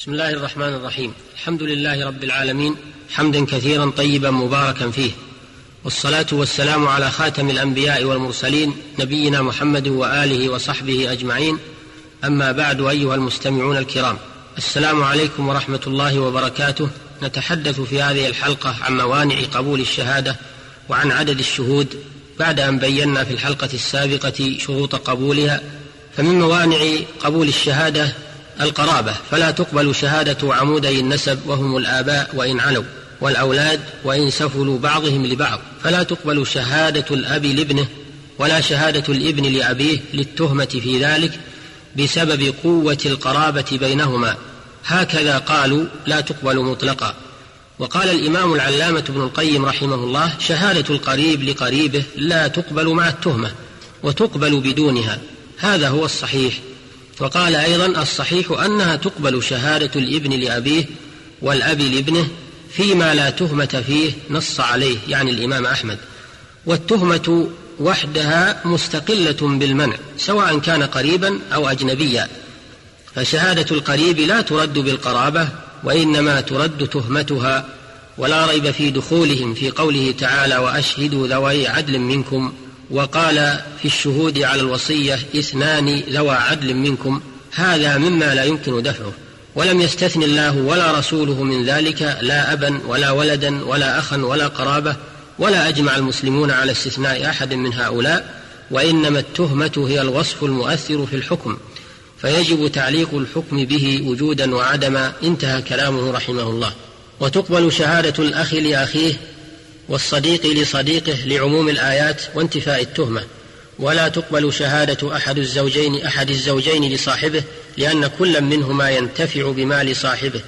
بسم الله الرحمن الرحيم. الحمد لله رب العالمين حمدا كثيرا طيبا مباركا فيه. والصلاة والسلام على خاتم الأنبياء والمرسلين نبينا محمد وآله وصحبه أجمعين. أما بعد أيها المستمعون الكرام السلام عليكم ورحمة الله وبركاته. نتحدث في هذه الحلقة عن موانع قبول الشهادة وعن عدد الشهود. بعد أن بينا في الحلقة السابقة شروط قبولها فمن موانع قبول الشهادة القرابة فلا تقبل شهادة عمودي النسب وهم الآباء وإن علوا والأولاد وإن سفلوا بعضهم لبعض. فلا تقبل شهادة الأب لابنه ولا شهادة الابن لأبيه للتهمة في ذلك بسبب قوة القرابة بينهما. هكذا قالوا لا تقبل مطلقا. وقال الإمام العلامة ابن القيم رحمه الله شهادة القريب لقريبه لا تقبل مع التهمة وتقبل بدونها. هذا هو الصحيح. وقال أيضا الصحيح أنها تقبل شهادة الإبن لأبيه والأب لابنه فيما لا تهمة فيه نص عليه يعني الإمام أحمد. والتهمة وحدها مستقلة بالمنع سواء كان قريبا أو أجنبيا. فشهادة القريب لا ترد بالقرابة وإنما ترد تهمتها ولا ريب في دخولهم في قوله تعالى وأشهدوا ذوي عدل منكم وقال في الشهود على الوصية اثنان ذوى عدل منكم هذا مما لا يمكن دفعه. ولم يستثن الله ولا رسوله من ذلك لا أبا ولا ولدا ولا أخا ولا قرابة ولا أجمع المسلمون على استثناء أحد من هؤلاء وإنما التهمة هي الوصف المؤثر في الحكم. فيجب تعليق الحكم به وجودا وعدما انتهى كلامه رحمه الله. وتقبل شهادة الأخ لأخيه والصديق لصديقه لعموم الآيات وانتفاء التهمة. ولا تقبل شهادة أحد الزوجين أحد الزوجين لصاحبه لأن كل منهما ينتفع بمال صاحبه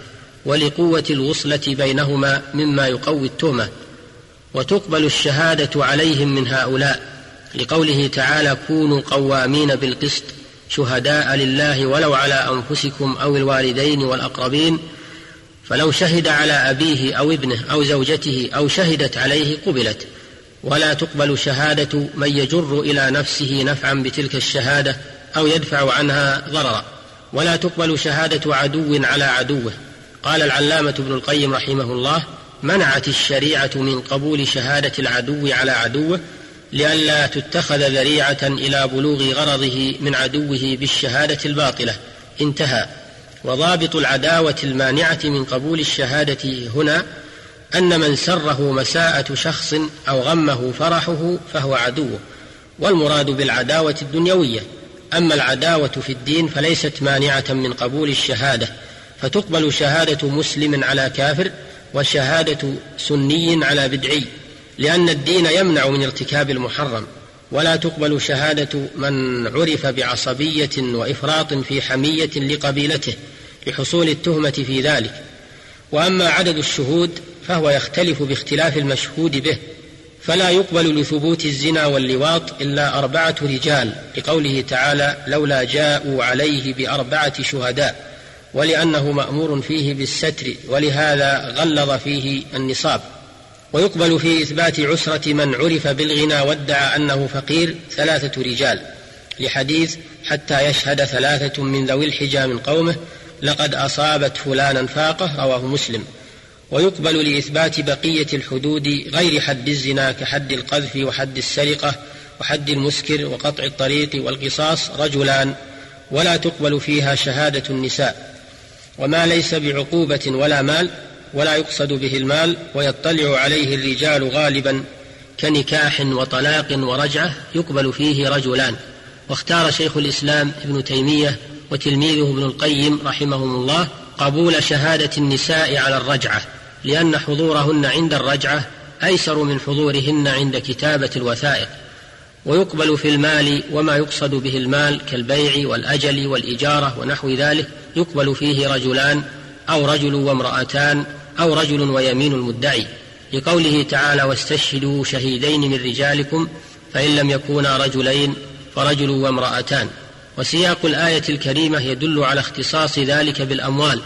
ولقوة الوصلة بينهما مما يقوي التهمة. وتقبل الشهادة عليهم من هؤلاء. لقوله تعالى كونوا قوامين بالقسط شهداء لله ولو على أنفسكم أو الوالدين والأقربين فلو شهد على أبيه أو ابنه أو زوجته أو شهدت عليه قبلت. ولا تقبل شهادة من يجر إلى نفسه نفعا بتلك الشهادة أو يدفع عنها ضررا. ولا تقبل شهادة عدو على عدوه. قال العلامة ابن القيم رحمه الله منعت الشريعة من قبول شهادة العدو على عدوه لئلا تتخذ ذريعة إلى بلوغ غرضه من عدوه بالشهادة الباطلة. انتهى. وضابط العداوة المانعة من قبول الشهادة هنا أن من سره مساءة شخص أو غمه فرحه فهو عدوه والمراد بالعداوة الدنيوية. أما العداوة في الدين فليست مانعة من قبول الشهادة فتقبل شهادة مسلم على كافر وشهادة سني على بدعي لأن الدين يمنع من ارتكاب المحرم. ولا تقبل شهادة من عرف بعصبية وإفراط في حمية لقبيلته. لحصول التهمة في ذلك. وأما عدد الشهود فهو يختلف باختلاف المشهود به فلا يقبل لثبوت الزنا واللواط إلا أربعة رجال لقوله تعالى لولا جاءوا عليه بأربعة شهداء ولأنه مأمور فيه بالستر ولهذا غلظ فيه النصاب ويقبل في إثبات عسرة من عرف بالغنى وادعى أنه فقير ثلاثة رجال لحديث حتى يشهد ثلاثة من ذوي الحجى من قومه لقد أصابت فلانا فاقة رواه مسلم. ويقبل لإثبات بقية الحدود غير حد الزنا كحد القذف وحد السرقة وحد المسكر وقطع الطريق والقصاص رجلان ولا تقبل فيها شهادة النساء. وما ليس بعقوبة ولا مال ولا يقصد به المال ويطلع عليه الرجال غالبا كنكاح وطلاق ورجعة يقبل فيه رجلان. واختار شيخ الإسلام ابن تيمية وتلميذه ابن القيم رحمهم الله قبول شهادة النساء على الرجعة لأن حضورهن عند الرجعة أيسر من حضورهن عند كتابة الوثائق ويقبل في المال وما يقصد به المال كالبيع والأجل والإجارة ونحو ذلك يقبل فيه رجلان أو رجل وامرأتان أو رجل ويمين المدعي. لقوله تعالى واستشهدوا شهيدين من رجالكم فإن لم يكونا رجلين فرجل وامرأتان وسياق الآية الكريمة يدل على اختصاص ذلك بالأموال.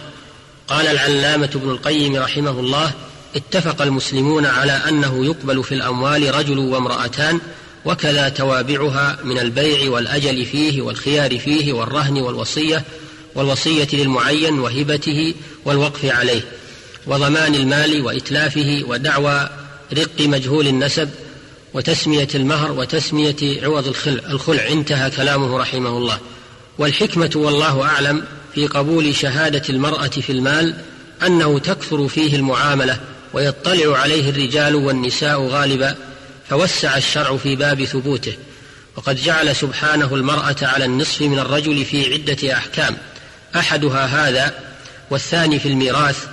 قال العلامة ابن القيم رحمه الله اتفق المسلمون على أنه يقبل في الأموال رجل وامرأتان وكذا توابعها من البيع والأجل فيه والخيار فيه والرهن والوصية والوصية للمعين وهبته والوقف عليه وضمان المال وإتلافه ودعوى رق مجهول النسب وتسمية المهر وتسمية عوض الخلع, انتهى كلامه رحمه الله. والحكمة والله أعلم في قبول شهادة المرأة في المال أنه تكثر فيه المعاملة ويطلع عليه الرجال والنساء غالبا فوسع الشرع في باب ثبوته. وقد جعل سبحانه المرأة على النصف من الرجل في عدة أحكام. أحدها هذا والثاني في الميراث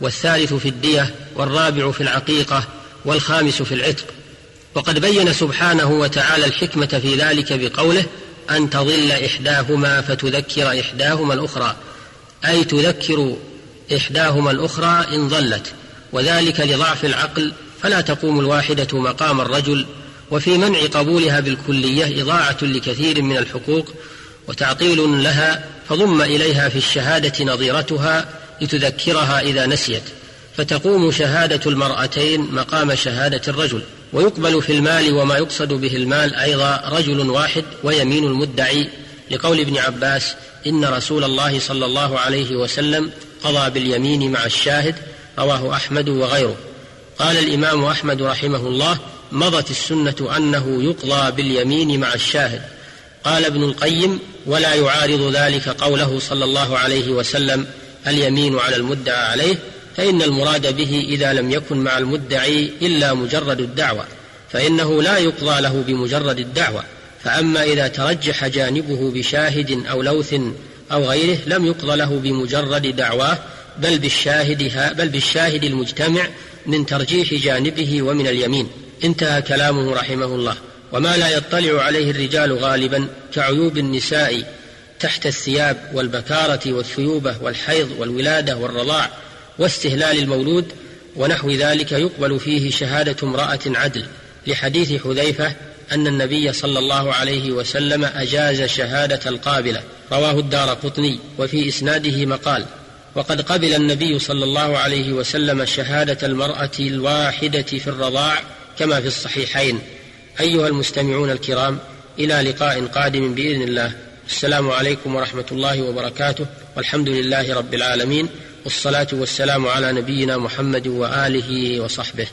والثالث في الدية والرابع في العقيقة والخامس في العتق. وقد بين سبحانه وتعالى الحكمة في ذلك بقوله أن تضل إحداهما فتذكر إحداهما الأخرى. أي تذكر إحداهما الأخرى إن ضلت. وذلك لضعف العقل فلا تقوم الواحدة مقام الرجل. وفي منع قبولها بالكلية إضاعة لكثير من الحقوق. وتعطيل لها فضم إليها في الشهادة نظيرتها لتذكرها إذا نسيت. فتقوم شهادة المرأتين مقام شهادة الرجل. ويقبل في المال وما يقصد به المال أيضا رجل واحد ويمين المدعي. لقول ابن عباس إن رسول الله صلى الله عليه وسلم قضى باليمين مع الشاهد رواه أحمد وغيره. قال الإمام أحمد رحمه الله مضت السنة أنه يقضى باليمين مع الشاهد. قال ابن القيم ولا يعارض ذلك قوله صلى الله عليه وسلم اليمين على المدعى عليه فإن المراد به إذا لم يكن مع المدعي إلا مجرد الدعوة فإنه لا يقضى له بمجرد الدعوة. فأما إذا ترجح جانبه بشاهد أو لوث أو غيره لم يقضى له بمجرد دعواه بل بالشاهد بل بالشاهد المجتمع من ترجيح جانبه ومن اليمين. انتهى كلامه رحمه الله. وما لا يطلع عليه الرجال غالبا كعيوب النساء تحت الثياب والبكارة والثيوبة والحيض والولادة والرضاع. واستهلال المولود ونحو ذلك يقبل فيه شهادة امرأة عدل لحديث حذيفة أن النبي صلى الله عليه وسلم أجاز شهادة القابلة. رواه الدار قطني وفي إسناده مقال وقد قبل النبي صلى الله عليه وسلم شهادة المرأة الواحدة في الرضاع كما في الصحيحين. أيها المستمعون الكرام إلى لقاء قادم بإذن الله. السلام عليكم ورحمة الله وبركاته. والحمد لله رب العالمين. والصلاة والسلام على نبينا محمد وآله وصحبه.